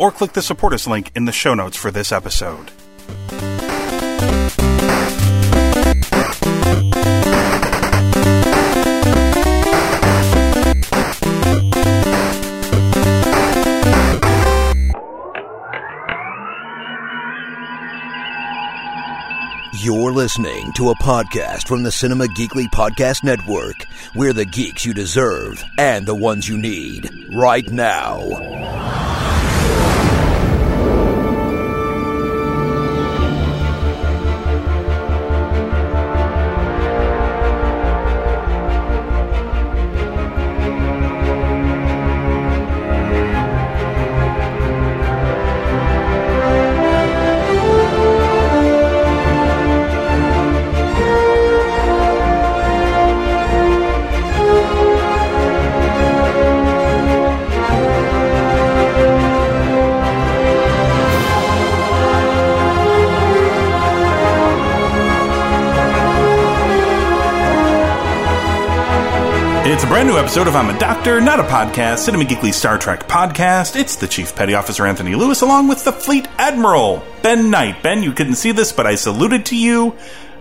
or click the support us link in the show notes for this episode. You're listening to a podcast from the Cinema Geekly Podcast Network. We're the geeks you deserve and the ones you need right now. Brand new episode of I'm a Doctor, Not a Podcast, Cinema Geekly Star Trek podcast. It's the Chief Petty Officer Anthony Lewis along with the Fleet Admiral, Ben Knight. Ben, you couldn't see this, but I saluted to you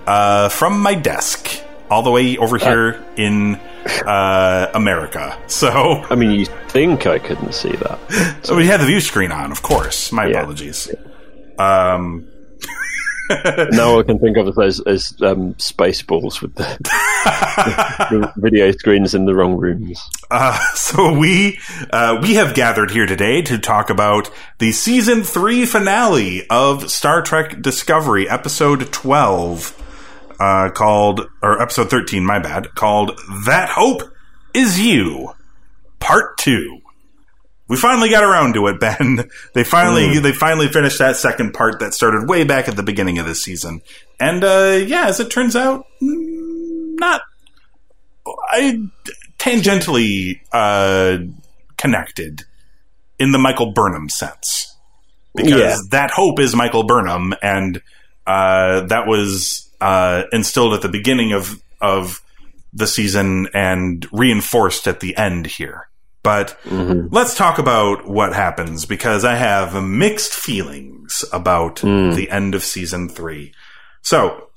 uh, from my desk all the way over here in uh, America. So, I mean, you think I couldn't see that? so we had the view screen on, of course. My Yeah. apologies. Um, now I can think of as, as um, Spaceballs with the, the video screens in the wrong rooms. Uh, so we uh, we have gathered here today to talk about the season three finale of Star Trek Discovery, episode twelve, uh, called or episode thirteen. My bad. Called "That Hope Is You," part two. We finally got around to it, Ben. They finally they finally finished that second part that started way back at the beginning of this season, and uh, yeah, as it turns out, mm, not I tangentially uh, connected in the Michael Burnham sense because Yeah. that hope is Michael Burnham, and uh, that was uh, instilled at the beginning of of the season and reinforced at the end here. But let's talk about what happens because I have mixed feelings about the end of season three. So,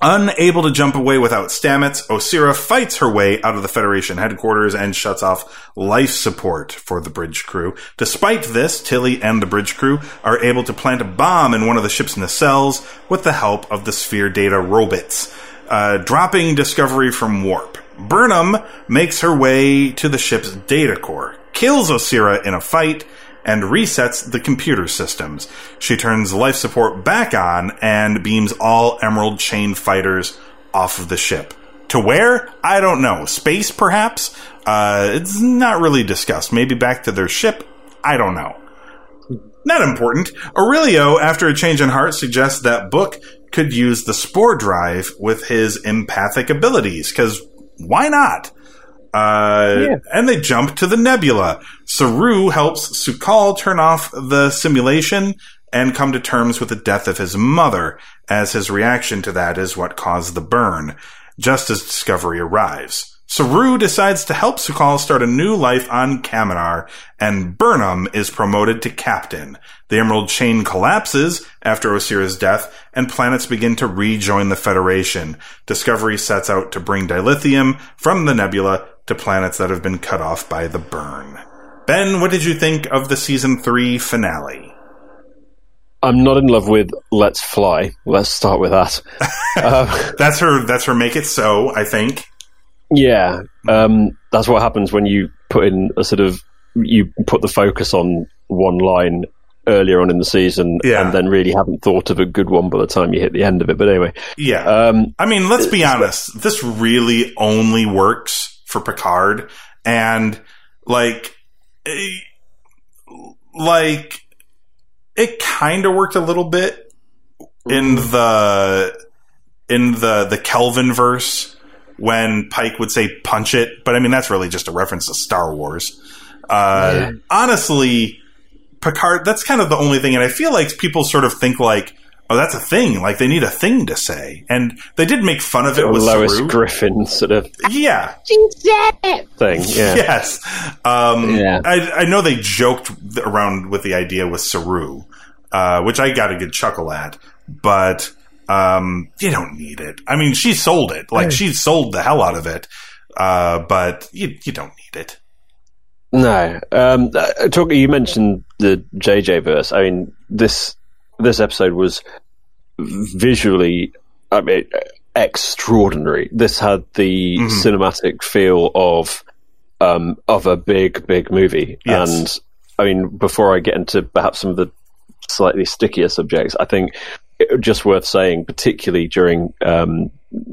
Unable to jump away without Stamets, Osyraa fights her way out of the Federation headquarters and shuts off life support for the bridge crew. Despite this, Tilly and the bridge crew are able to plant a bomb in one of the ship's nacelles with the help of the Sphere Data robots, uh, dropping Discovery from warp. Burnham makes her way to the ship's data core, kills Osyraa in a fight, and resets the computer systems. She turns life support back on and beams all Emerald Chain fighters off of the ship. To where? I don't know. Space, perhaps? Uh, it's not really discussed. Maybe back to their ship? I don't know. Not important. Aurelio, after a change in heart, suggests that Book could use the spore drive with his empathic abilities, because why not? Uh, And they jump to the nebula. Saru helps Su'Kal turn off the simulation and come to terms with the death of his mother, as his reaction to that is what caused the burn, just as Discovery arrives. Saru decides to help Su'Kal start a new life on Kaminar, and Burnham is promoted to captain. The Emerald Chain collapses after Osyraa's death, and planets begin to rejoin the Federation. Discovery sets out to bring dilithium from the nebula to planets that have been cut off by the burn. Ben, what did you think of the season three finale? I'm not in love with Let's Fly. Let's start with that. uh, That's her. That's her. Make it so. I think. yeah, um, that's what happens when you put in a sort of you put the focus on one line earlier on in the season, Yeah. and then really haven't thought of a good one by the time you hit the end of it. But anyway, Yeah. um, I mean, let's be honest. This really only works for Picard, and like, eh, like it kind of worked a little bit in the in the the Kelvin verse when Pike would say "punch it," but I mean that's really just a reference to Star Wars. Uh, yeah. Honestly, Picard. That's kind of the only thing, and I feel like people sort of think like, "Oh, that's a thing." Like they need a thing to say, and they did make fun of it with Lois Saru. Griffin sort of yeah thing. Yeah. yes, um, yeah. I, I know they joked around with the idea with Saru, uh, which I got a good chuckle at, but um, you don't need it. I mean, she sold it. Like, she sold the hell out of it. Uh, but you, you don't need it. No. Um, uh, talk, you mentioned the JJ verse. I mean, this this episode was visually, I mean, extraordinary. This had the mm-hmm. cinematic feel of um, of a big, big movie. Yes. And I mean, before I get into perhaps some of the slightly stickier subjects, I think just worth saying, particularly during um,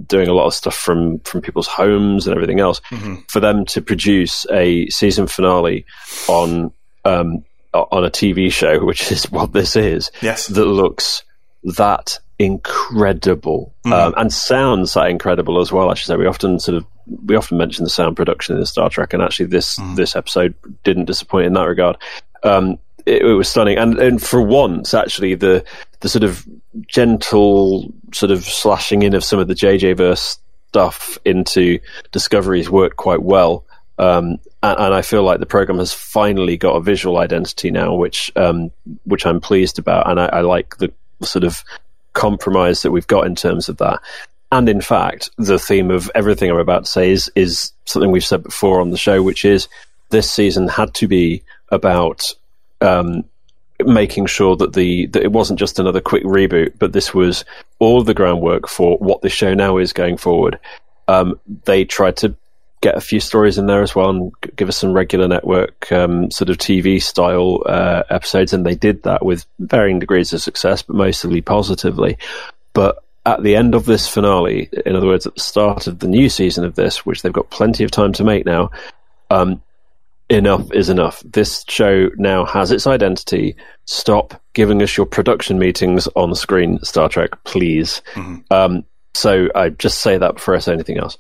doing a lot of stuff from from people's homes and everything else, mm-hmm. for them to produce a season finale on um, on a TV show, which is what this is, yes, that looks that incredible mm-hmm. um, and sounds that incredible as well. I should say we often sort of we often mention the sound production in Star Trek, and actually this mm-hmm. this episode didn't disappoint in that regard. Um, it, it, was stunning, and and for once, actually, the the sort of gentle sort of slashing in of some of the JJ verse stuff into Discoveries worked quite well. Um, and, and, I feel like the program has finally got a visual identity now, which um, which I'm pleased about, and I, I like the sort of compromise that we've got in terms of that. And in fact, the theme of everything I'm about to say is is something we've said before on the show, which is this season had to be about um, making sure that the that it wasn't just another quick reboot, but this was all the groundwork for what the show now is going forward. Um, they tried to get a few stories in there as well and give us some regular network um, sort of TV style uh, episodes, and they did that with varying degrees of success, but mostly positively. But at the end of this finale, in other words, at the start of the new season of this, which they've got plenty of time to make now, um, enough is enough. This show now has its identity. Stop giving us your production meetings on screen, Star Trek, please. Mm-hmm. Um, so I just say that before I say anything else.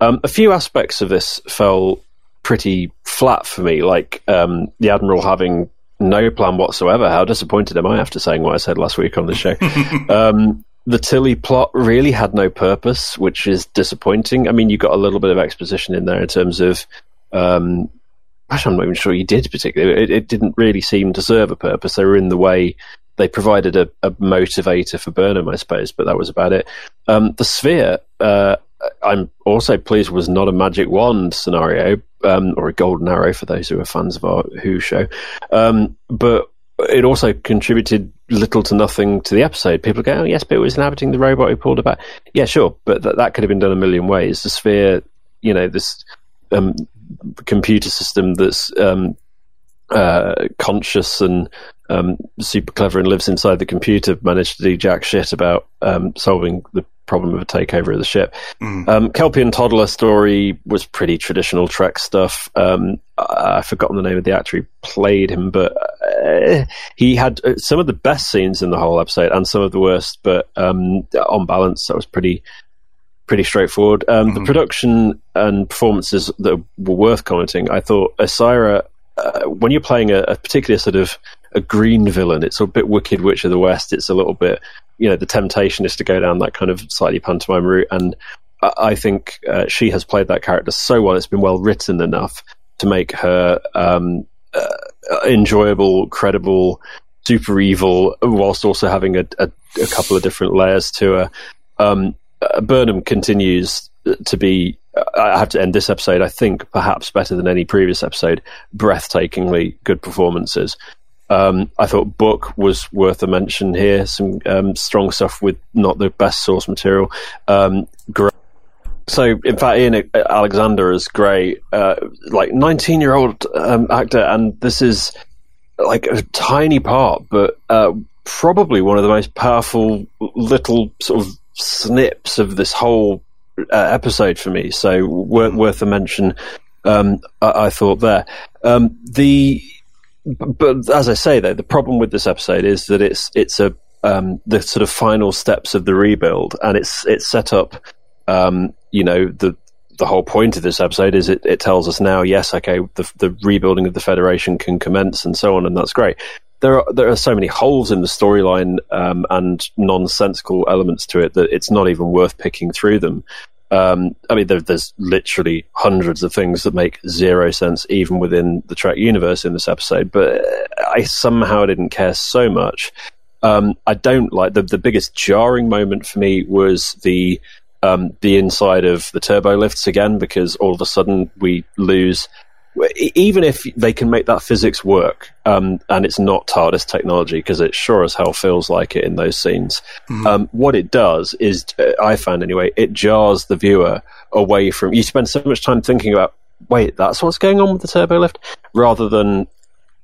Um, a few aspects of this fell pretty flat for me, like um, the Admiral having no plan whatsoever. How disappointed am I after saying what I said last week on the show? um, the Tilly plot really had no purpose, which is disappointing. I mean, you got a little bit of exposition in there in terms of um, Actually, I'm not even sure you did particularly. It, it, didn't really seem to serve a purpose. They were in the way. They provided a, a motivator for Burnham, I suppose, but that was about it. Um, the sphere, uh, I'm also pleased was not a magic wand scenario um, or a golden arrow for those who are fans of our Who show, um, but it also contributed little to nothing to the episode. People go, "Oh yes, but it was inhabiting the robot who pulled about." Yeah, sure, but th- that could have been done a million ways. The sphere, you know, this um, computer system that's um, uh, conscious and um, super clever and lives inside the computer managed to do jack shit about um, solving the problem of a takeover of the ship. Mm. Um, Kelpian Toddler story was pretty traditional Trek stuff. Um, I've forgotten the name of the actor who played him, but uh, he had uh, some of the best scenes in the whole episode and some of the worst. But um, on balance, that was pretty pretty straightforward. Um, mm-hmm. The production and performances that were worth commenting, I thought Osyraa, uh, when you're playing a, a, particular sort of a green villain, it's a bit Wicked Witch of the West. It's a little bit, you know, the temptation is to go down that kind of slightly pantomime route. And I, think uh, she has played that character so well. It's been well written enough to make her um, uh, enjoyable, credible, super evil, whilst also having a, a, a couple of different layers to her. Um, uh, Burnham continues to be. I have to end this episode. I think perhaps better than any previous episode. Breathtakingly good performances. Um, I thought Book was worth a mention here. Some um, strong stuff with not the best source material. Um, so, in fact, Ian Alexander is great, uh, like nineteen-year-old um, actor, and this is like a tiny part, but uh, probably one of the most powerful little sort of snips of this whole uh, episode for me. So worth, worth a mention. Um, I, I, thought there. Um, the but, as I say, though, the problem with this episode is that it's it's a um, the sort of final steps of the rebuild, and it's it's set up. Um, you know, the the whole point of this episode is it, it tells us now, yes, okay, the, the rebuilding of the Federation can commence and so on, and that's great. There are there are so many holes in the storyline um, and nonsensical elements to it that it's not even worth picking through them. Um, I mean, there, there's literally hundreds of things that make zero sense even within the Trek universe in this episode, but I somehow didn't care so much. Um, I don't like the the biggest jarring moment for me was the um, the inside of the turbo lifts again because all of a sudden we lose. Even if they can make that physics work, um, and it's not TARDIS technology because it sure as hell feels like it in those scenes. Mm-hmm. Um, what it does is, uh, I found anyway, it jars the viewer away from. You spend so much time thinking about, wait, that's what's going on with the turbo lift, rather than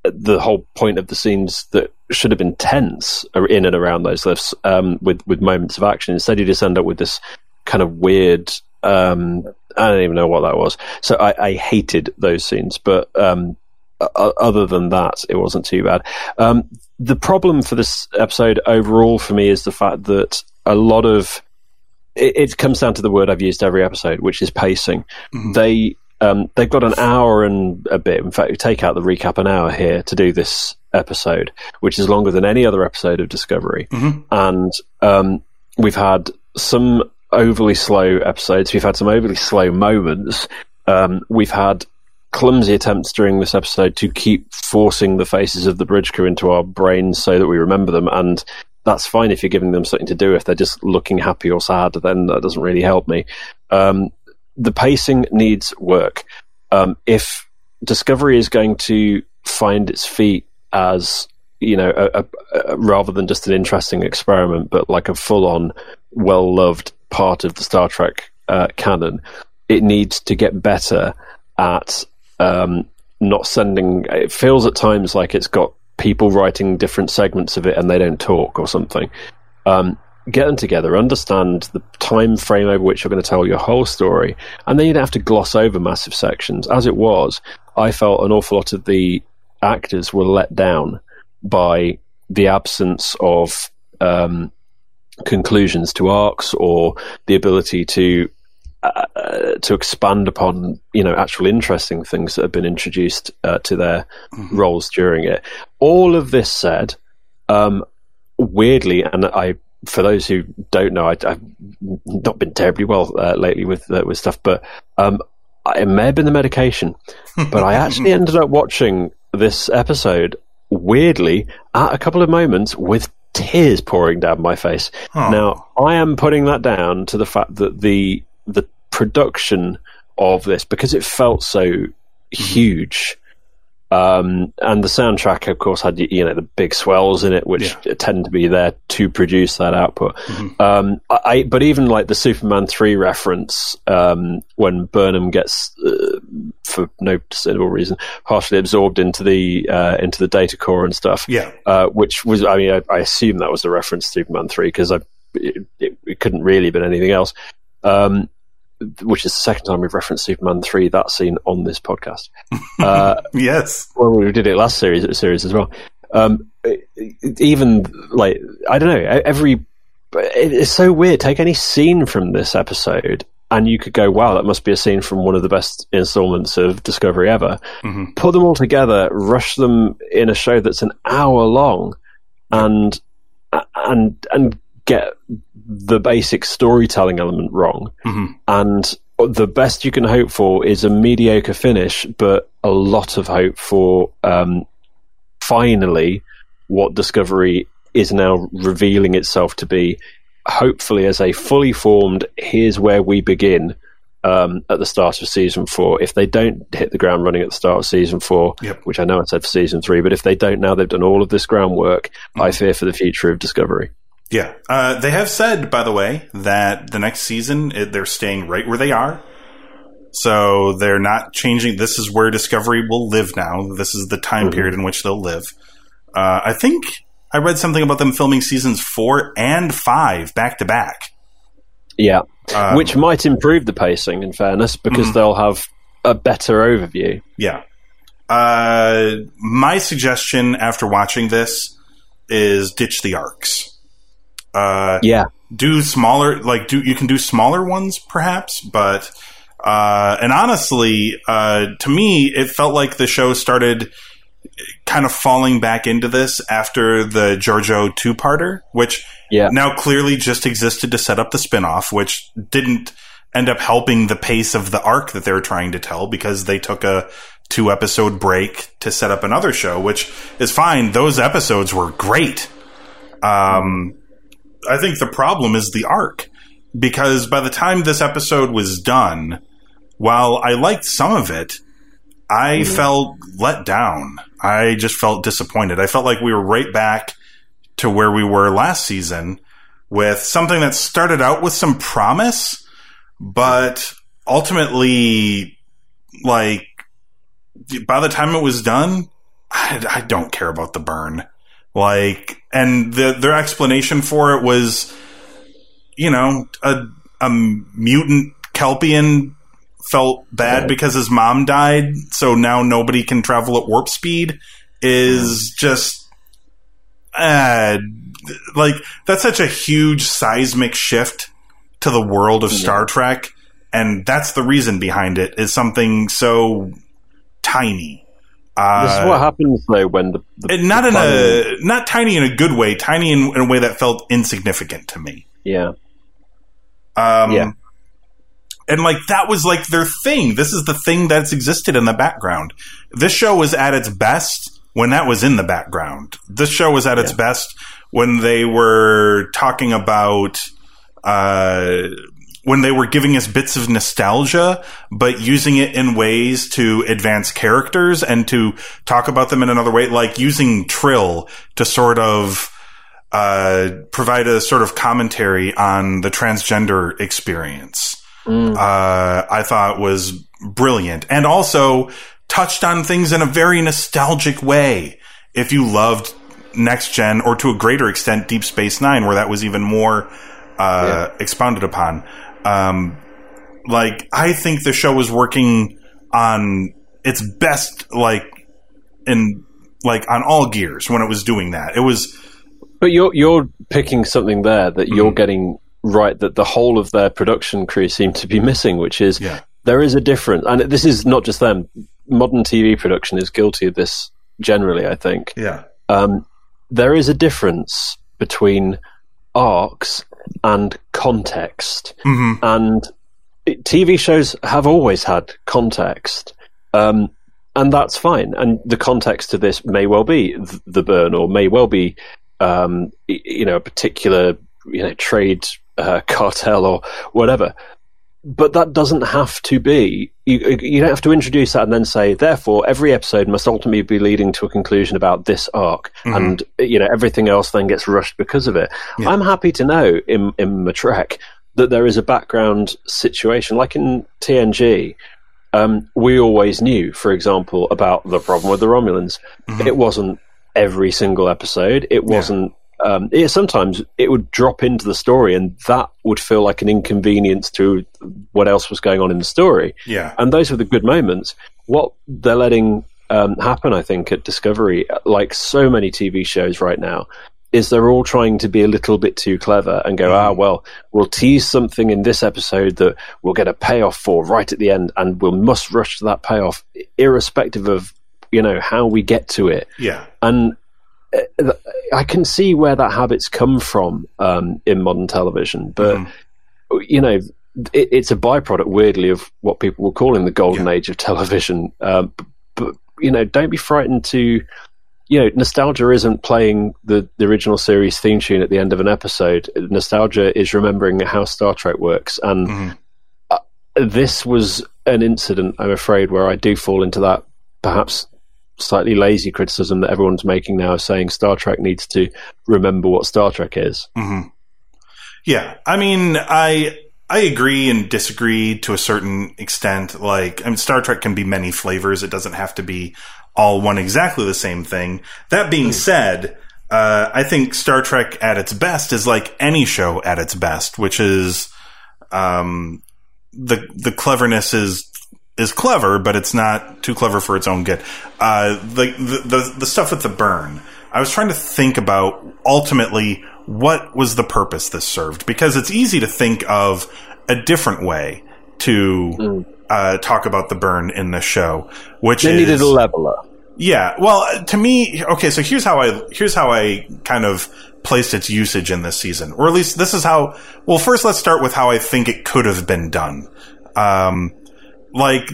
the whole point of the scenes that should have been tense in and around those lifts um, with with moments of action. Instead, you just end up with this kind of weird. Um, I don't even know what that was. So I, I hated those scenes, but um, other than that, it wasn't too bad. Um, the problem for this episode overall for me is the fact that a lot of it, it comes down to the word I've used every episode, which is pacing. Mm-hmm. They um, they've got an hour and a bit. In fact, we take out the recap an hour here to do this episode, which is longer than any other episode of Discovery. Mm-hmm. And um, we've had some overly slow episodes. We've had some overly slow moments. Um, we've had clumsy attempts during this episode to keep forcing the faces of the bridge crew into our brains so that we remember them. And that's fine if you're giving them something to do. If they're just looking happy or sad, then that doesn't really help me. Um, the pacing needs work. Um, if Discovery is going to find its feet as you know, a, a, a, rather than just an interesting experiment, but like a full-on, well-loved part of the Star Trek uh, canon, it needs to get better at um, not sending. It feels at times like it's got people writing different segments of it and they don't talk or something. Um, get them together, understand the time frame over which you're going to tell your whole story, and then you don't have to gloss over massive sections. As it was, I felt an awful lot of the actors were let down by the absence of um, conclusions to arcs or the ability to uh, to expand upon you know actual interesting things that have been introduced uh, to their mm-hmm. roles during it. All of this said, um, weirdly, and I for those who don't know, I, have not been terribly well uh, lately with uh, with stuff, but um, it may have been the medication. but I actually ended up watching this episode weirdly at a couple of moments with tears pouring down my face. Oh. Now, I am putting that down to the fact that the the production of this, because it felt so mm-hmm. huge, um, and the soundtrack, of course, had you know the big swells in it, which yeah. tend to be there to produce that output. Mm-hmm. Um, I, but even like the Superman three reference um, when Burnham gets, uh, for no discernible reason, partially absorbed into the uh, into the data core and stuff. Yeah, uh, which was, I mean, I, I, assume that was a reference to Superman three because it, it, it, couldn't really have been anything else. Um, which is the second time we've referenced Superman three that scene on this podcast. Uh, yes, well, we did it last series series as well. Um, even like I don't know, every it's so weird. Take any scene from this episode, and you could go, "Wow, that must be a scene from one of the best installments of Discovery ever." Mm-hmm. Put them all together, rush them in a show that's an hour long, and and and get the basic storytelling element wrong. Mm-hmm. And the best you can hope for is a mediocre finish, but a lot of hope for um, finally what Discovery is now revealing itself to be, hopefully as a fully formed, here's where we begin. Um, at the start of season four. If they don't hit the ground running at the start of season four, yep. which I know I said for season three, but if they don't now, they've done all of this groundwork. Mm-hmm. I fear for the future of Discovery. Yeah. Uh, they have said, by the way, that the next season it, they're staying right where they are. So they're not changing. This is where Discovery will live now. This is the time mm-hmm. period in which they'll live. Uh, I think I read something about them filming seasons four and five back to back. Yeah. Um, Which might improve the pacing, in fairness, because mm-hmm. they'll have a better overview. Yeah. Uh, my suggestion after watching this is ditch the arcs. Uh, Yeah. do smaller like do you can do smaller ones perhaps but uh and honestly uh to me it felt like the show started kind of falling back into this after the Georgiou two-parter which Yeah. now clearly just existed to set up the spin-off which didn't end up helping the pace of the arc that they were trying to tell because they took a two episode break to set up another show which is fine those episodes were great um I think the problem is the arc because by the time this episode was done, while I liked some of it, I mm-hmm. felt let down. I just felt disappointed. I felt like we were right back to where we were last season with something that started out with some promise, but ultimately, like, by the time it was done, I, I don't care about the burn. Like, and the, their explanation for it was, you know, a, a mutant Kelpian felt bad because his mom died, so now nobody can travel at warp speed is just, uh, like, that's such a huge seismic shift to the world of Star Trek. And that's the reason behind it is something so tiny. Uh, This is what happens though when the, the not the in a not tiny in a good way, tiny in, in a way that felt insignificant to me. yeah Um, Yeah. And like that was like their thing. This is the thing that's existed in the background. This show was at its best when that was in the background. This show was at its Yeah. best when they were talking about uh, when they were giving us bits of nostalgia, but using it in ways to advance characters and to talk about them in another way, like using Trill to sort of uh, provide a sort of commentary on the transgender experience. Mm. Uh, I thought was brilliant, and also touched on things in a very nostalgic way. If you loved Next Gen, or to a greater extent, Deep Space Nine, where that was even more uh, expounded upon. Um, like, I think the show was working on its best, like in like on all gears when it was doing that. It was But you're you're picking something there that you're Mhm. getting right that the whole of their production crew seem to be missing, which is Yeah. there is a difference, and this is not just them. Modern TV production is guilty of this generally. I think yeah, um, there is a difference between arcs and context, hmm and TV shows have always had context. Um, and that's fine. And the context to this may well be th- the burn, or may well be, um, you know, a particular you know trade uh, cartel or whatever. But that doesn't have to be. You, you don't have to introduce that and then say, therefore, every episode must ultimately be leading to a conclusion about this arc, Mhm. and you know everything else then gets rushed because of it. Yeah. I'm happy to know in in Matrek that there is a background situation, like in TNG. Um, we always knew, for example, about the problem with the Romulans. Mhm. It wasn't every single episode. It wasn't. Um, it, sometimes it would drop into the story, and that would feel like an inconvenience to what else was going on in the story. yeah, And those were the good moments. What they're letting um, happen, I think, at Discovery, like so many TV shows right now, is they're all trying to be a little bit too clever and go, ah, well, we'll tease something in this episode that we'll get a payoff for right at the end, and we'll must rush to that payoff, irrespective of you know how we get to it. yeah, And I can see where that habit's come from um, in modern television, but Mhm. you know, it, it's a byproduct, weirdly, of what people were calling the golden age of television. Um, b- but you know, don't be frightened to. You know, nostalgia isn't playing the, the original series theme tune at the end of an episode. Nostalgia is remembering how Star Trek works, and Mhm. this was an incident, I'm afraid, where I do fall into that perhaps slightly lazy criticism that everyone's making now, saying Star Trek needs to remember what Star Trek is. hmm Yeah, I mean, I I agree and disagree to a certain extent. Like, I mean, Star Trek can be many flavors; it doesn't have to be all one exactly the same thing. That being said, uh, I think Star Trek at its best is like any show at its best, which is um, the the cleverness is is clever, but it's not too clever for its own good. Uh, the, the, the the stuff with the burn. I was trying to think about ultimately what was the purpose this served because it's easy to think of a different way to mm. uh, talk about the burn in the show, which they is, needed a leveler. Yeah, well, to me, okay. So here's how I here's how I kind of placed its usage in this season, or at least this is how. Well, first let's start with how I think it could have been done. Um, like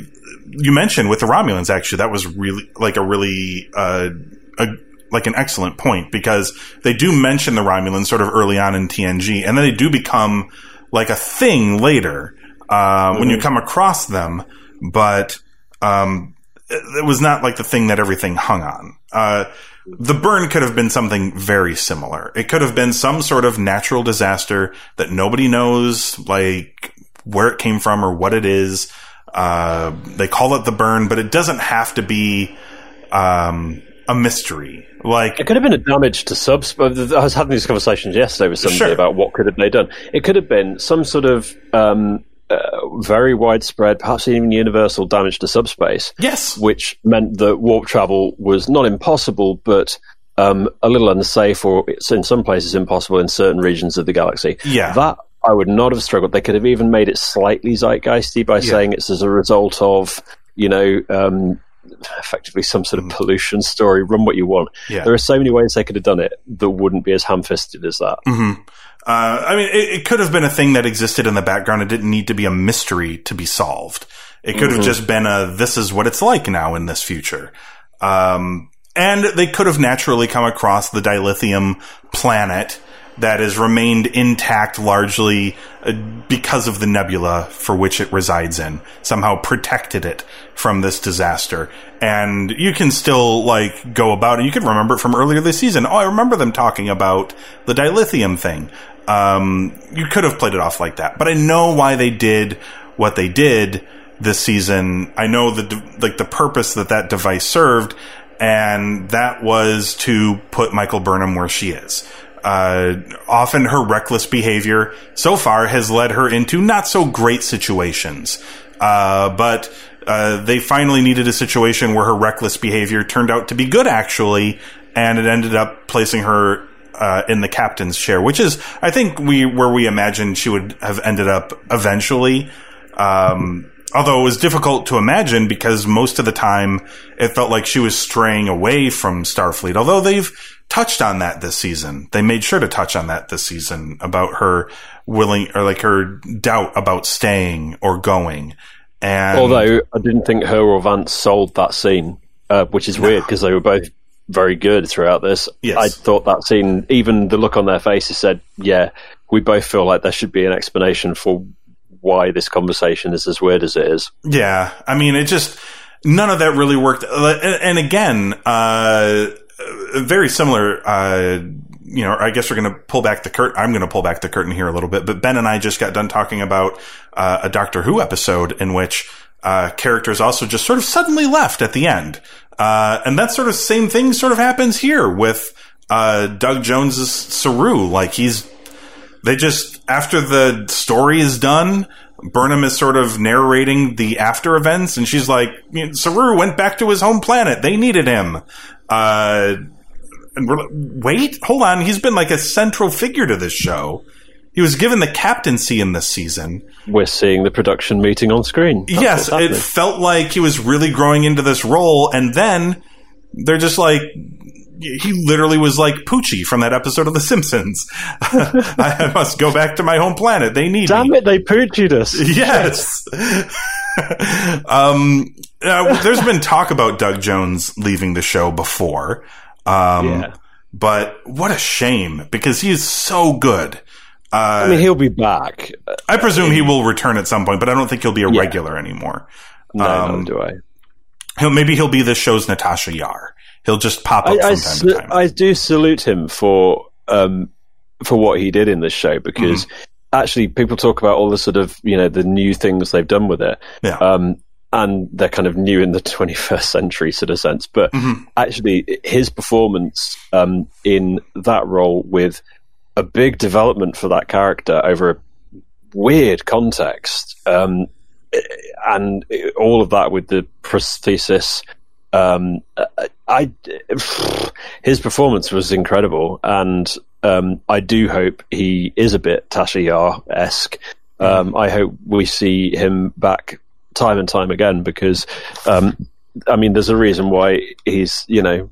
you mentioned with the Romulans, actually, that was really like a really uh, a, like an excellent point because they do mention the Romulans sort of early on in TNG, and then they do become like a thing later uh, mm-hmm. when you mm-hmm. come across them, but um, it, it, was not like the thing that everything hung on. Uh, the burn could have been something very similar. It could have been some sort of natural disaster that nobody knows, like where it came from or what it is. Uh, they call it the burn, but it doesn't have to be um, a mystery. Like it could have been a damage to subs. I was having these conversations yesterday with somebody sure. about what could have they done. It could have been some sort of um, uh, very widespread, perhaps even universal damage to subspace. Yes, which meant that warp travel was not impossible, but um, a little unsafe, or in some places impossible in certain regions of the galaxy. Yeah, that I would not have struggled. They could have even made it slightly zeitgeisty by yeah. saying it's as a result of, you know, um, effectively some sort of mm. pollution story. Run what you want. Yeah. There are so many ways they could have done it that wouldn't be as ham fisted as that. Mm-hmm. Uh, I mean, it, it, could have been a thing that existed in the background. It didn't need to be a mystery to be solved. It could mm-hmm. have just been a, this is what it's like now in this future. Um, and they could have naturally come across the dilithium planet that has remained intact largely uh, because of the nebula for which it resides in. Somehow protected it from this disaster. And you can still like go about it. You can remember it from earlier this season. Oh, I remember them talking about the dilithium thing. Um, you could have played it off like that, but I know why they did what they did this season. I know the like the purpose that that device served, and that was to put Michael Burnham where she is. Uh, often her reckless behavior so far has led her into not so great situations. Uh, but uh, they finally needed a situation where her reckless behavior turned out to be good, actually, and it ended up placing her uh, in the captain's chair, which is, I think, we where we imagined she would have ended up eventually. Um, although it was difficult to imagine because most of the time it felt like she was straying away from Starfleet. Although they've touched on that this season. They made sure to touch on that this season about her willing or like her doubt about staying or going. And although I didn't think her or Vance sold that scene, uh, which is no. weird because they were both very good throughout this. Yes. I thought that scene, even the look on their faces said, yeah, we both feel like there should be an explanation for why this conversation is as weird as it is. Yeah. I mean, it just, none of that really worked. And again, uh, very similar. Uh, you know, I guess we're going to pull back the curtain. I'm going to pull back the curtain here a little bit. But Ben and I just got done talking about uh, a Doctor Who episode in which uh, characters also just sort of suddenly left at the end, uh, and that sort of same thing sort of happens here with uh, Doug Jones's Saru. Like he's they just after the story is done. Burnham is sort of narrating the after events, and she's like, Saru went back to his home planet. They needed him. Uh, and we're like, wait, hold on. He's been like a central figure to this show. He was given the captaincy in this season. We're seeing the production meeting on screen. That's yes, it felt like he was really growing into this role, and then they're just like, he literally was like Poochie from that episode of The Simpsons. I must go back to my home planet. They need Damn me. it, they Poochied us. Yes. um, uh, there's been talk about Doug Jones leaving the show before. Um, yeah. But what a shame because he is so good. Uh, I mean, he'll be back. I presume he will return at some point, but I don't think he'll be a yeah. regular anymore. No, um, do I. He'll maybe he'll be the show's Natasha Yar. He'll just pop up I, from time to time. I do salute him for um, for what he did in this show because mm-hmm. Actually people talk about all the sort of you know the new things they've done with it. Yeah. Um, and they're kind of new in the 21st century sort of sense. But mm-hmm. actually, his performance um, in that role with a big development for that character over a weird context um, and all of that with the prosthesis. Um, I, his performance was incredible, and um, I do hope he is a bit Tasha Yar esque. Um, I hope we see him back time and time again because, um, I mean, there's a reason why he's you know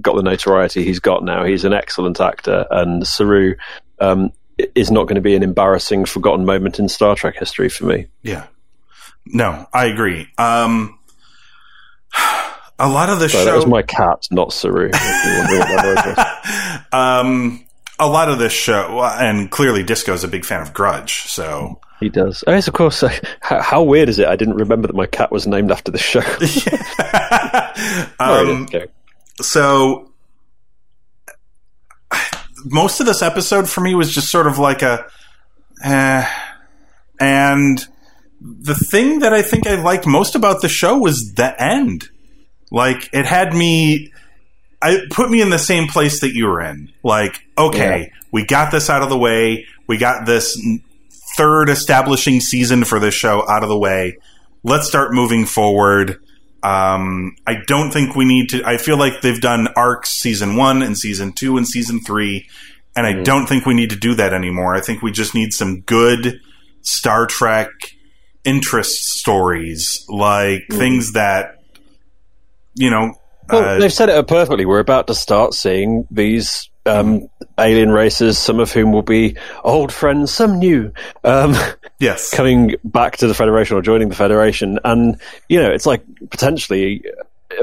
got the notoriety he's got now. He's an excellent actor, and Saru um, is not going to be an embarrassing, forgotten moment in Star Trek history for me. Yeah, no, I agree. Um, a lot of the so show. That was my cat, not Saru. um, a lot of this show, and clearly Disco's a big fan of Grudge, so he does. Oh, yes, of course. How, how, weird is it? I didn't remember that my cat was named after the show. um. So most of this episode for me was just sort of like a, eh, and the thing that I think I liked most about the show was the end. Like it had me I put me in the same place that you were in. Like, okay, yeah. we got this out of the way. We got this third establishing season for this show out of the way. Let's start moving forward. Um, I don't think we need to. I feel like they've done arcs season one and season two and season three, and I mm. don't think we need to do that anymore. I think we just need some good Star Trek interest stories, like mm. things that you know. Well, uh, they've said it perfectly. We're about to start seeing these um, alien races, some of whom will be old friends, some new. Um, yes, coming back to the Federation or joining the Federation, and you know, it's like potentially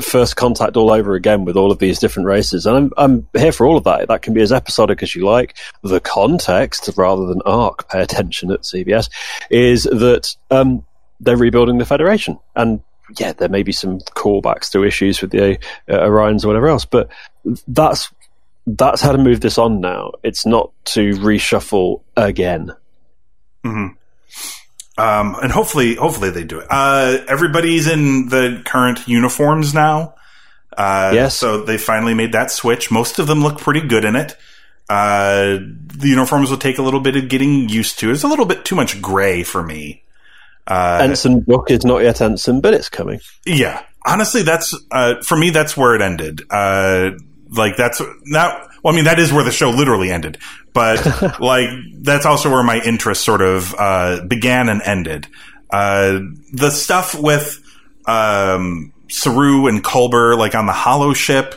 first contact all over again with all of these different races. And I'm, I'm here for all of that. That can be as episodic as you like. The context, rather than arc, pay attention at CBS, is that um, they're rebuilding the Federation, and yeah, there may be some callbacks to issues with the uh, Orions or whatever else, but that's that's how to move this on now. It's not to reshuffle again. Mm-hmm. Um, and hopefully, hopefully they do it. Uh, everybody's in the current uniforms now. Uh, yes. So they finally made that switch. Most of them look pretty good in it. Uh, the uniforms will take a little bit of getting used to. It's a little bit too much gray for me. Uh, Ensign book is not yet Ensign, but it's coming. Yeah. Honestly, that's, uh, for me, that's where it ended. Uh, like that's not, well, I mean, that is where the show literally ended, but like that's also where my interest sort of, uh, began and ended. Uh, the stuff with, um, Saru and Culber, like on the holo ship,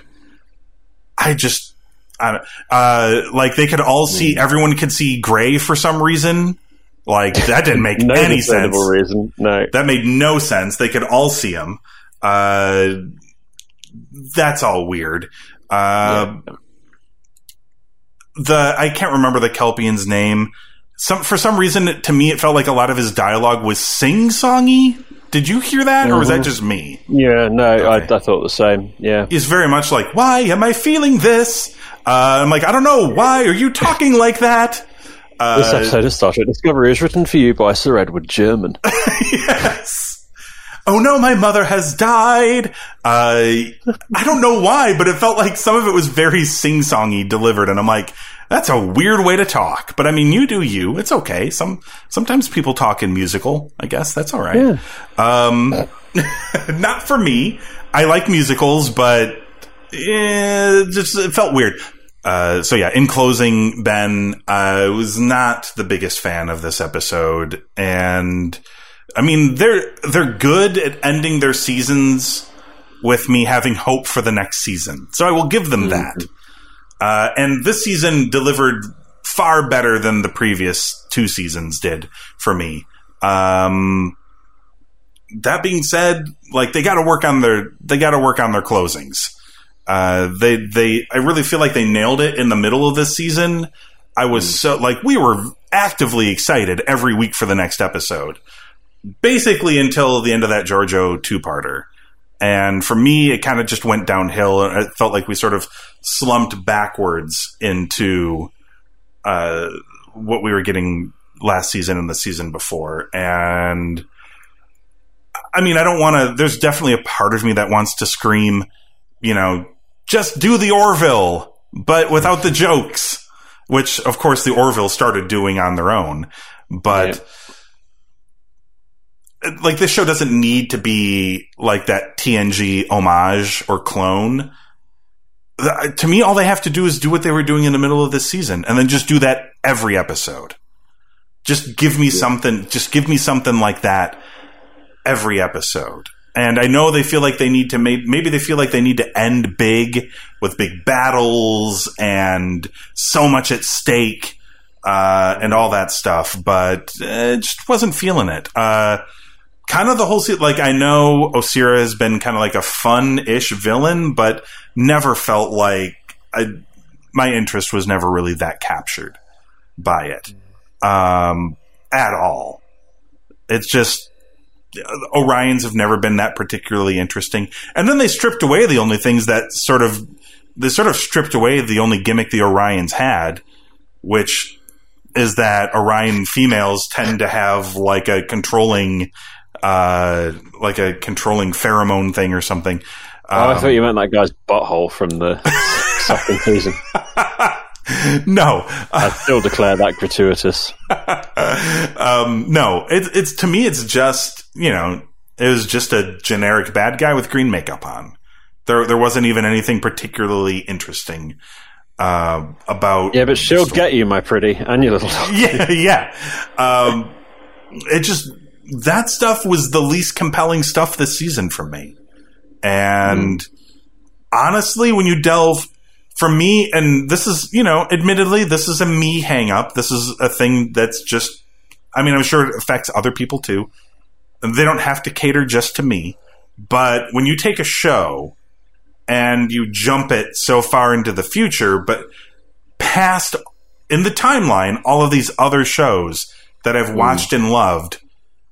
I just, I, uh, like they could all see, hmm. everyone could see gray for some reason. Like that didn't make no any sense. Reason, no, that made no sense. They could all see him. Uh, that's all weird. Uh, yeah. The I can't remember the Kelpian's name. Some for some reason to me it felt like a lot of his dialogue was sing songy. Did you hear that, mm-hmm. or was that mm-hmm. just me? Yeah, no, okay. I, I, thought the same. Yeah, he's very much like, "Why am I feeling this?" Uh, I'm like, "I don't know. Why are you talking like that?" Uh, this episode of Star Trek Discovery is written for you by Sir Edward German. yes. Oh no, my mother has died. Uh, I don't know why, but it felt like some of it was very sing-songy delivered, and I'm like, that's a weird way to talk. But I mean, you do you. It's okay. Some sometimes people talk in musical. I guess that's all right. Yeah. Um, not for me. I like musicals, but eh, just it felt weird. Uh, so yeah, in closing, Ben, I was not the biggest fan of this episode, and I mean they're they're good at ending their seasons with me having hope for the next season, so I will give them mm-hmm. that. Uh, and this season delivered far better than the previous two seasons did for me. Um, that being said, like they got to work on their they got to work on their closings. Uh, they they I really feel like they nailed it in the middle of this season. I was mm. so like we were actively excited every week for the next episode, basically until the end of that Georgiou two parter. And for me, it kind of just went downhill. It felt like we sort of slumped backwards into uh, what we were getting last season and the season before. And I mean, I don't want to. There's definitely a part of me that wants to scream, you know, just do the Orville, but without the jokes, which of course the Orville started doing on their own. But like this show doesn't need to be like that TNG homage or clone. To me, all they have to do is do what they were doing in the middle of this season, and then just do that every episode. Just give me something. Just give me something like that every episode. And I know they feel like they need to maybe, maybe they feel like they need to end big with big battles and so much at stake uh, and all that stuff, but uh, just wasn't feeling it. Uh, kind of the whole se like I know Osyraa has been kind of like a fun-ish villain, but never felt like I, my interest was never really that captured by it um, at all. It's just Orions have never been that particularly interesting. And then they stripped away the only things that sort of they sort of stripped away the only gimmick the Orions had, which is that Orion females tend to have like a controlling uh like a controlling pheromone thing or something. Oh, I Um, thought you meant that guy's butthole from the second season. no, I still declare that gratuitous. um, no, it's it's to me, it's just you know, it was just a generic bad guy with green makeup on. There, there wasn't even anything particularly interesting uh, about. Yeah, but she'll get you, my pretty, and your little dog. yeah, yeah. Um, it just that stuff was the least compelling stuff this season for me. And honestly, when you delve for me, and this is, you know, admittedly, this is a me hang up. This is a thing that's just, I mean, I'm sure it affects other people too. They don't have to cater just to me. But when you take a show and you jump it so far into the future, but past in the timeline all of these other shows that I've watched and loved,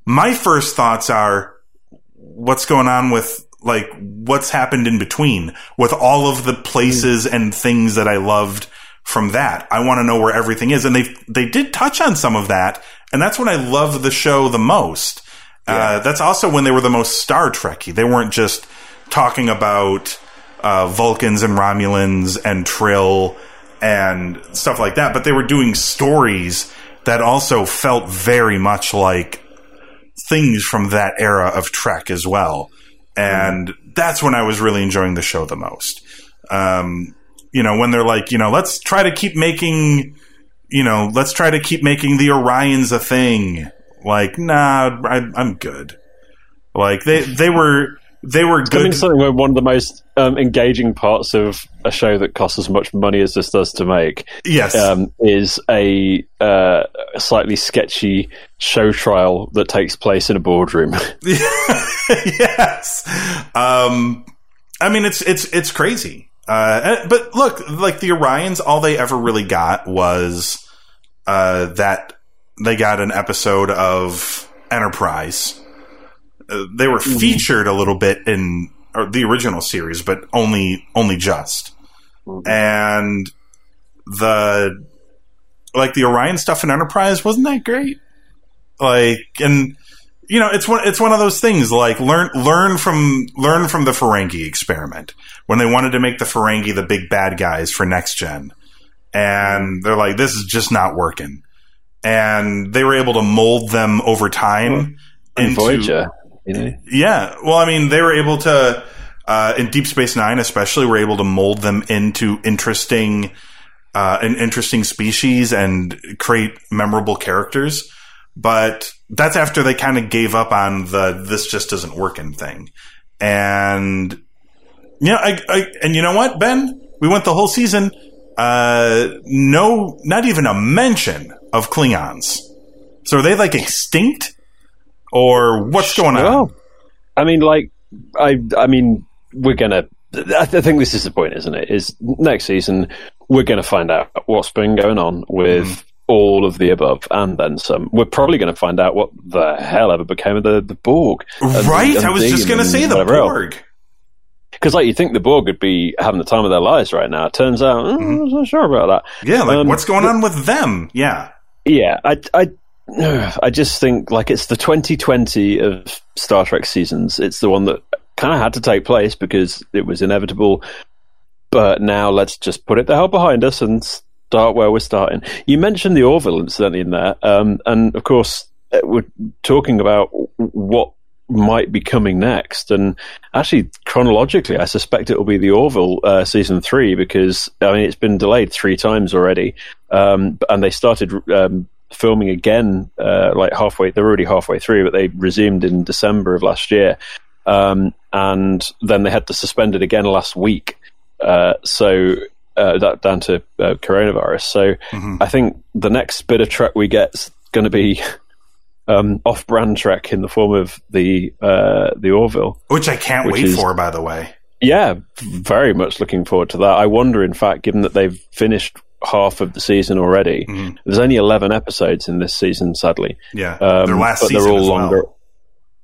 my first thoughts are what's going on with like what's happened in between with all of the places and things that I loved from that. I want to know where everything is and they they did touch on some of that and that's when I love the show the most. Uh, that's also when they were the most Star Trekky. They weren't just talking about uh, Vulcans and Romulans and Trill and stuff like that, but they were doing stories that also felt very much like things from that era of Trek as well. And that's when I was really enjoying the show the most. Um, you know, when they're like, you know, let's try to keep making, you know, let's try to keep making the Orions a thing. Like, nah, I, I'm good. Like they they were they were good. to something where one of the most um, engaging parts of a show that costs as much money as this does to make Yes, um, is a uh, slightly sketchy show trial that takes place in a boardroom. yes. Um, I mean, it's it's it's crazy. Uh, but look, like the Orions, all they ever really got was uh, that they got an episode of Enterprise. Uh, they were featured a little bit in or the original series, but only only just. And the like the Orion stuff in Enterprise wasn't that great. Like and you know, it's one it's one of those things like learn learn from learn from the Ferengi experiment when they wanted to make the Ferengi the big bad guys for next gen. And they're like, this is just not working. And they were able to mold them over time And into Voyager, yeah. Well, I mean, they were able to, uh, in Deep Space Nine, especially, were able to mold them into interesting, uh, an interesting species and create memorable characters. But that's after they kind of gave up on the this just isn't working thing. And yeah, I, I, and you know what, Ben? We went the whole season. Uh, no, not even a mention of Klingons. So are they like extinct, or what's going on? Well, I mean, like, I, I mean, we're gonna. I th- I think this is the point, isn't it? Is next season we're going to find out what's been going on with Mm-hmm. all of the above and then some. We're probably going to find out what the hell ever became of the the Borg. and- Right, and I was just going to say the else. Borg. Because like you think the Borg would be having the time of their lives right now. It turns out, mm, I'm not sure about that. Yeah, like Um, what's going on with them? Yeah, Yeah, I, I, I just think like it's the 2020 of Star Trek seasons. It's the one that kind of had to take place because it was inevitable. But now let's just put it the hell behind us and start where we're starting. You mentioned the Orville incident in there, um, and of course uh, we're talking about what might be coming next. And actually, chronologically, I suspect it will be the Orville uh, season three because I mean it's been delayed three times already, um, and they started um, filming again uh, like halfway. They're already halfway through, but they resumed in December of last year, um, and then they had to suspend it again last week. Uh, so uh, that down to uh, coronavirus. So mm-hmm. I think the next bit of Trek we get is going to be um, off-brand Trek in the form of the uh, the Orville, which I can't which wait is, for. By the way, yeah, very much looking forward to that. I wonder, in fact, given that they've finished half of the season already, mm-hmm. there's only eleven episodes in this season. Sadly, yeah, um, their last but they're all longer. Well.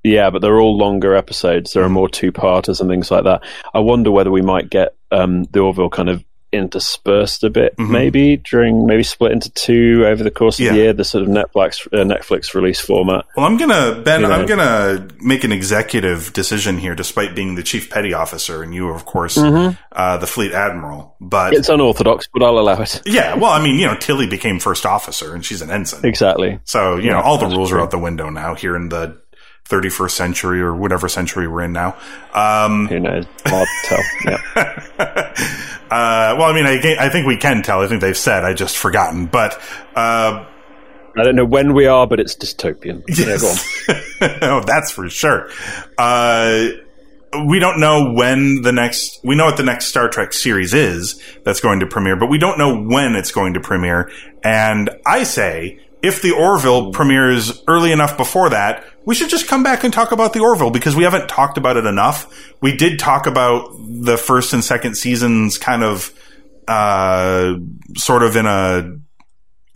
Yeah, but they're all longer episodes. There mm-hmm. are more two-parters and things like that. I wonder whether we might get um, the Orville kind of interspersed a bit, mm-hmm. maybe during maybe split into two over the course of yeah. the year, the sort of Netflix uh, Netflix release format. Well, I'm gonna Ben, you know. I'm gonna make an executive decision here, despite being the chief petty officer, and you, of course, mm-hmm. uh, the fleet admiral. But it's unorthodox, but I'll allow it. Yeah, well, I mean, you know, Tilly became first officer, and she's an ensign, exactly. So you yeah, know, all the rules true. are out the window now here in the 31st century or whatever century we're in now. Um, Who knows? Hard to tell. Yeah. uh, well, I mean, I, I, think we can tell. I think they've said. I just forgotten. But uh, I don't know when we are, but it's dystopian. Yes. Yeah, oh, that's for sure. Uh, we don't know when the next. We know what the next Star Trek series is that's going to premiere, but we don't know when it's going to premiere. And I say, if the Orville premieres early enough before that, we should just come back and talk about the Orville because we haven't talked about it enough. We did talk about the first and second seasons kind of uh, sort of in a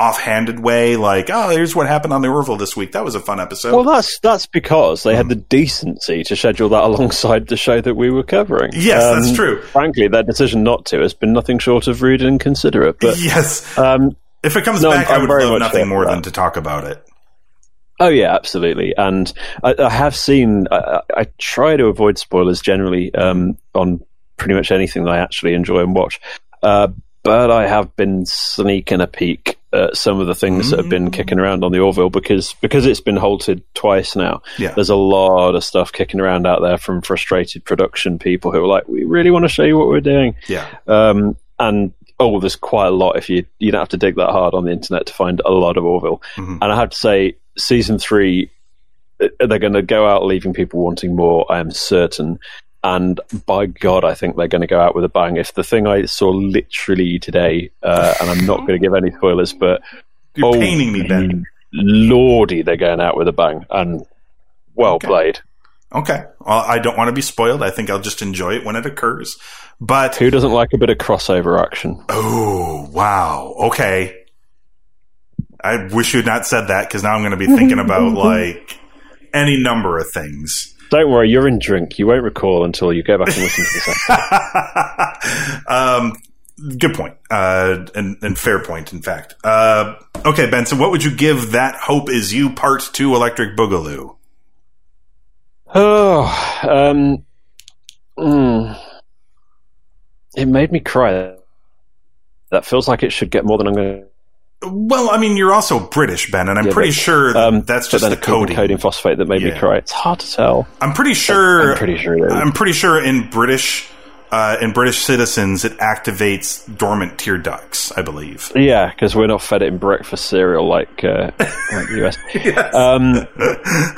offhanded way, like, oh, here's what happened on the Orville this week. That was a fun episode. Well, that's that's because they mm. had the decency to schedule that alongside the show that we were covering. Yes, um, that's true. Frankly, their decision not to has been nothing short of rude and inconsiderate. But yes, um, if it comes no, back, I'm, i would love nothing more than to talk about it. Oh yeah, absolutely. And I, I have seen. I, I, try to avoid spoilers generally um, on pretty much anything that I actually enjoy and watch. Uh, but I have been sneaking a peek at some of the things mm. that have been kicking around on the Orville because because it's been halted twice now. Yeah. There's a lot of stuff kicking around out there from frustrated production people who are like, "We really want to show you what we're doing." Yeah. Um, and oh, there's quite a lot if you you don't have to dig that hard on the internet to find a lot of Orville. Mm-hmm. And I have to say, season three, uh, they're going to go out leaving people wanting more. I am certain. And by God, I think they're going to go out with a bang. If the thing I saw literally today, uh, and I'm not going to give any spoilers, but you're oh, painting me, Ben. Lordy, they're going out with a bang, and well okay. played. Okay. Well, I don't want to be spoiled. I think I'll just enjoy it when it occurs. But who doesn't like a bit of crossover action? Oh, wow. Okay. I wish you had not said that because now I'm going to be thinking about like any number of things. Don't worry, you're in drink. You won't recall until you go back and listen to this um, good point, uh, and, and, fair point, in fact. Uh, okay, Benson, what would you give that "Hope Is You" Part Two Electric Boogaloo? Oh, um, mm, it made me cry. That feels like it should get more than I'm going to well, I mean, you're also British, Ben, and I'm yeah, pretty but, sure um, that's just the coding. coding phosphate that made yeah. me cry. It's hard to tell. I'm pretty sure. I'm pretty sure. I'm pretty sure in British. Uh, in British citizens, it activates dormant tear ducts, I believe. Yeah, because we're not fed it in breakfast cereal like, uh, like the US. yes. um,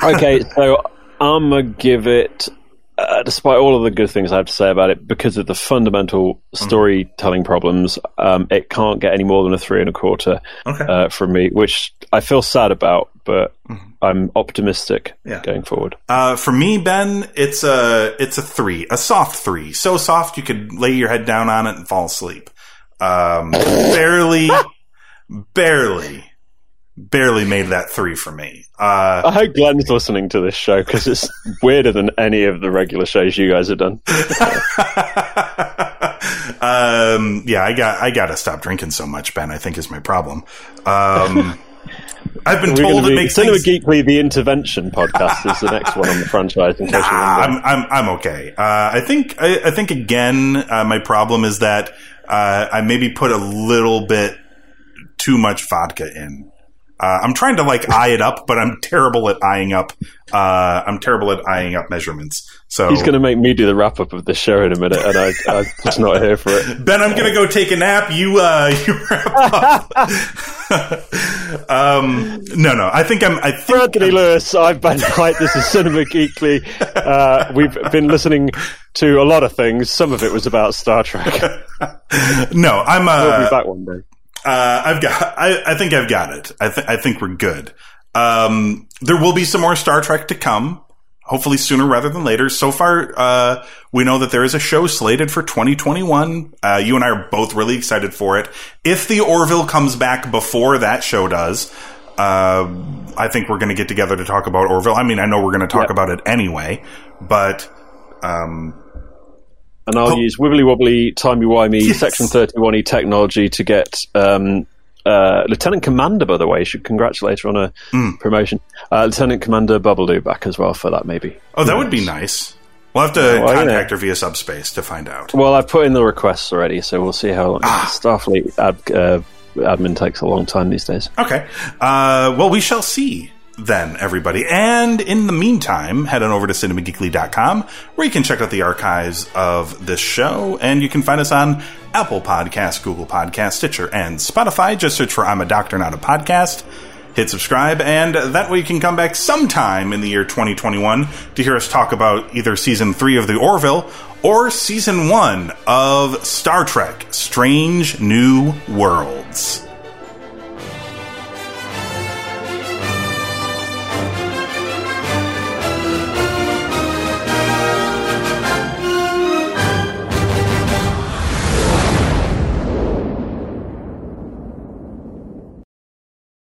okay, so I'm gonna give it uh, despite all of the good things I have to say about it, because of the fundamental mm-hmm. storytelling problems, um, it can't get any more than a three and a quarter okay. uh, from me, which I feel sad about, but mm-hmm. I'm optimistic yeah. going forward. Uh, for me, Ben, it's a it's a three, a soft three, so soft you could lay your head down on it and fall asleep. Um, barely, barely barely made that three for me. Uh, I hope Glenn's listening to this show because it's weirder than any of the regular shows you guys have done. um, yeah, I got I got to stop drinking so much. Ben, I think is my problem. Um, I've been told it makes Cinema things... Geekly, the intervention podcast is the next one on the franchise. In case nah, I'm, I'm I'm okay. Uh, I think I, I think again, uh, my problem is that uh, I maybe put a little bit too much vodka in Uh, I'm trying to like eye it up, but I'm terrible at eyeing up. Uh, I'm terrible at eyeing up measurements. So he's going to make me do the wrap up of the show in a minute, and I, I'm just not here for it. Ben, I'm going to go take a nap. You, uh, you wrap up. um, no, no. I think I'm. I think Anthony I'm, Lewis, I'm Ben White. This is Cinema Geekly. Uh, we've been listening to a lot of things. Some of it was about Star Trek. no, I'm. Uh, we'll be back one day. Uh, I've got. I, I, think I've got it. I, th- I think we're good. Um, there will be some more Star Trek to come. Hopefully sooner rather than later. So far, uh, we know that there is a show slated for 2021. Uh, you and I are both really excited for it. If the Orville comes back before that show does, uh, I think we're going to get together to talk about Orville. I mean, I know we're going to talk yep. about it anyway, but um, and I'll oh. use wibbly wobbly, timey wimey, yes. Section 31E technology to get um, uh, Lieutenant Commander, by the way, should congratulate her on a mm. promotion. Uh, Lieutenant Commander Bubbledoo back as well for that, maybe. Oh, that would be nice. We'll have to well, contact her via subspace to find out. Well, I've put in the requests already, so we'll see how long. Ah. Starfleet ad, uh, admin takes a long time these days. Okay. Uh, well, we shall see then, everybody. And in the meantime, head on over to cinemageekly.com where you can check out the archives of this show and you can find us on Apple Podcasts, Google Podcasts, Stitcher, and Spotify. Just search for I'm a Doctor, Not a Podcast. Hit subscribe, and that way you can come back sometime in the year 2021 to hear us talk about either season three of The Orville or season one of Star Trek Strange New Worlds.